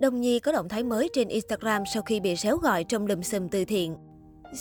Đông Nhi có động thái mới trên Instagram sau khi bị xéo gọi trong lùm xùm từ thiện.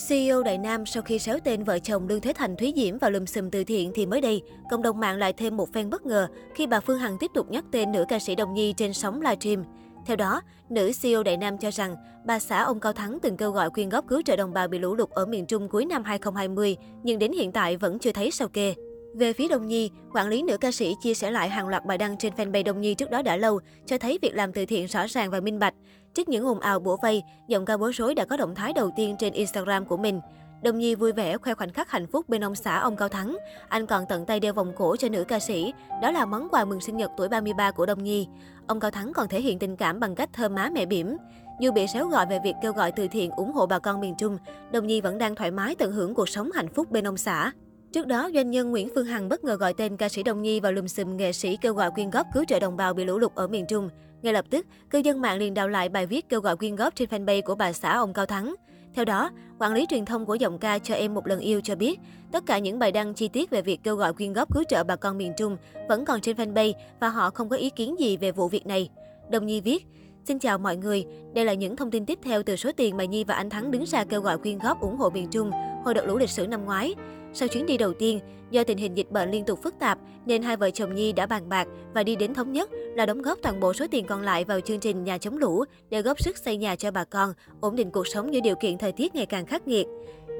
CEO Đại Nam sau khi xéo tên vợ chồng Lương Thế Thành Thúy Diễm vào lùm xùm từ thiện thì mới đây, cộng đồng mạng lại thêm một phen bất ngờ khi bà Phương Hằng tiếp tục nhắc tên nữ ca sĩ Đồng Nhi trên sóng livestream. Theo đó, nữ CEO Đại Nam cho rằng bà xã ông Cao Thắng từng kêu gọi quyên góp cứu trợ đồng bào bị lũ lụt ở miền Trung cuối năm 2020, nhưng đến hiện tại vẫn chưa thấy sao kê. Về phía Đông Nhi, quản lý nữ ca sĩ chia sẻ lại hàng loạt bài đăng trên fanpage Đông Nhi trước đó đã lâu, cho thấy việc làm từ thiện rõ ràng và minh bạch. Trước những ồn ào bủa vây, giọng ca bối rối đã có động thái đầu tiên trên Instagram của mình. Đông Nhi vui vẻ khoe khoảnh khắc hạnh phúc bên ông xã ông Cao Thắng. Anh còn tận tay đeo vòng cổ cho nữ ca sĩ. Đó là món quà mừng sinh nhật tuổi 33 của Đông Nhi. Ông Cao Thắng còn thể hiện tình cảm bằng cách thơm má mẹ bỉm. Dù bị xéo gọi về việc kêu gọi từ thiện ủng hộ bà con miền Trung, Đông Nhi vẫn đang thoải mái tận hưởng cuộc sống hạnh phúc bên ông xã. Trước đó, doanh nhân Nguyễn Phương Hằng bất ngờ gọi tên ca sĩ Đồng Nhi vào lùm xùm nghệ sĩ kêu gọi quyên góp cứu trợ đồng bào bị lũ lụt ở miền Trung. Ngay lập tức, cư dân mạng liền đào lại bài viết kêu gọi quyên góp trên fanpage của bà xã ông Cao Thắng. Theo đó, quản lý truyền thông của giọng ca cho em một lần yêu cho biết, tất cả những bài đăng chi tiết về việc kêu gọi quyên góp cứu trợ bà con miền Trung vẫn còn trên fanpage và họ không có ý kiến gì về vụ việc này. Đồng Nhi viết, Xin chào mọi người, đây là những thông tin tiếp theo từ số tiền mà Nhi và anh Thắng đứng ra kêu gọi quyên góp ủng hộ miền Trung hồi đợt lũ lịch sử năm ngoái. Sau chuyến đi đầu tiên, do tình hình dịch bệnh liên tục phức tạp nên hai vợ chồng Nhi đã bàn bạc và đi đến thống nhất là đóng góp toàn bộ số tiền còn lại vào chương trình nhà chống lũ để góp sức xây nhà cho bà con, ổn định cuộc sống giữa điều kiện thời tiết ngày càng khắc nghiệt.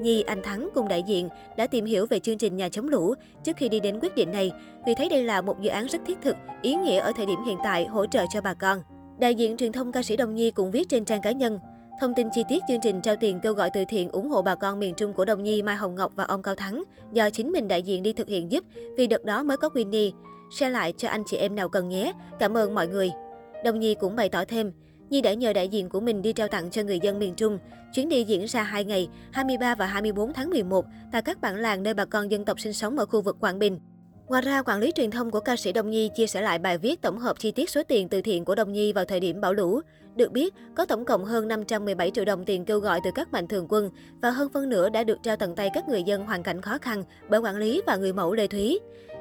Nhi, anh Thắng cùng đại diện đã tìm hiểu về chương trình nhà chống lũ trước khi đi đến quyết định này vì thấy đây là một dự án rất thiết thực, ý nghĩa ở thời điểm hiện tại hỗ trợ cho bà con. Đại diện truyền thông ca sĩ Đồng Nhi cũng viết trên trang cá nhân, Thông tin chi tiết chương trình trao tiền kêu gọi từ thiện ủng hộ bà con miền Trung của Đồng Nhi, Mai Hồng Ngọc và ông Cao Thắng do chính mình đại diện đi thực hiện giúp vì đợt đó mới có Winnie. Share lại cho anh chị em nào cần nhé. Cảm ơn mọi người. Đồng Nhi cũng bày tỏ thêm, Nhi đã nhờ đại diện của mình đi trao tặng cho người dân miền Trung. Chuyến đi diễn ra 2 ngày, 23 và 24 tháng 11 tại các bản làng nơi bà con dân tộc sinh sống ở khu vực Quảng Bình. Ngoài ra, quản lý truyền thông của ca sĩ Đông Nhi chia sẻ lại bài viết tổng hợp chi tiết số tiền từ thiện của Đông Nhi vào thời điểm bão lũ. Được biết, có tổng cộng hơn 517 triệu đồng tiền kêu gọi từ các mạnh thường quân và hơn phân nửa đã được trao tận tay các người dân hoàn cảnh khó khăn bởi quản lý và người mẫu Lê Thúy.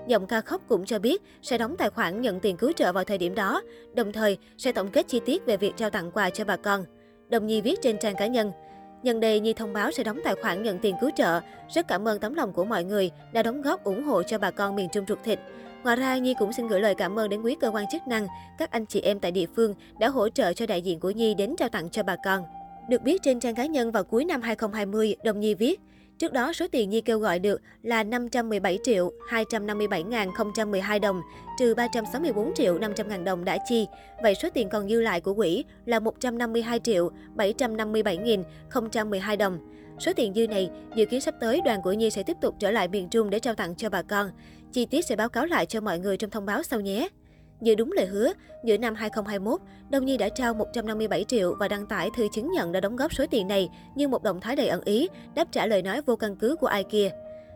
Giọng ca khóc cũng cho biết sẽ đóng tài khoản nhận tiền cứu trợ vào thời điểm đó, đồng thời sẽ tổng kết chi tiết về việc trao tặng quà cho bà con. Đồng Nhi viết trên trang cá nhân, Nhân đây, Nhi thông báo sẽ đóng tài khoản nhận tiền cứu trợ. Rất cảm ơn tấm lòng của mọi người đã đóng góp ủng hộ cho bà con miền Trung ruột thịt. Ngoài ra, Nhi cũng xin gửi lời cảm ơn đến quý cơ quan chức năng, các anh chị em tại địa phương đã hỗ trợ cho đại diện của Nhi đến trao tặng cho bà con. Được biết trên trang cá nhân vào cuối năm 2020, Đồng Nhi viết, Trước đó, số tiền Nhi kêu gọi được là 517 triệu 257.012 đồng, trừ 364 triệu 500 ngàn đồng đã chi. Vậy số tiền còn dư lại của quỹ là 152 triệu 757.012 đồng. Số tiền dư này, dự kiến sắp tới đoàn của Nhi sẽ tiếp tục trở lại miền Trung để trao tặng cho bà con. Chi tiết sẽ báo cáo lại cho mọi người trong thông báo sau nhé. Như đúng lời hứa, giữa năm 2021, Đông Nhi đã trao 157 triệu và đăng tải thư chứng nhận đã đóng góp số tiền này như một động thái đầy ẩn ý, đáp trả lời nói vô căn cứ của ai kia.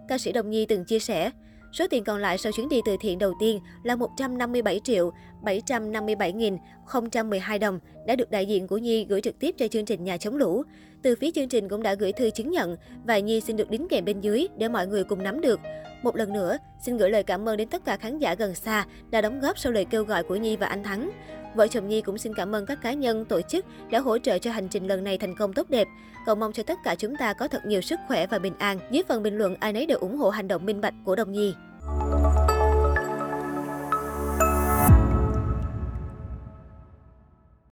Ca sĩ Đông Nhi từng chia sẻ, Số tiền còn lại sau chuyến đi từ thiện đầu tiên là 157 triệu 757.012 đồng đã được đại diện của Nhi gửi trực tiếp cho chương trình Nhà chống lũ. Từ phía chương trình cũng đã gửi thư chứng nhận và Nhi xin được đính kèm bên dưới để mọi người cùng nắm được. Một lần nữa, xin gửi lời cảm ơn đến tất cả khán giả gần xa đã đóng góp sau lời kêu gọi của Nhi và anh Thắng. Vợ chồng Nhi cũng xin cảm ơn các cá nhân, tổ chức đã hỗ trợ cho hành trình lần này thành công tốt đẹp. Cầu mong cho tất cả chúng ta có thật nhiều sức khỏe và bình an. Dưới phần bình luận, ai nấy đều ủng hộ hành động minh bạch của Đồng Nhi.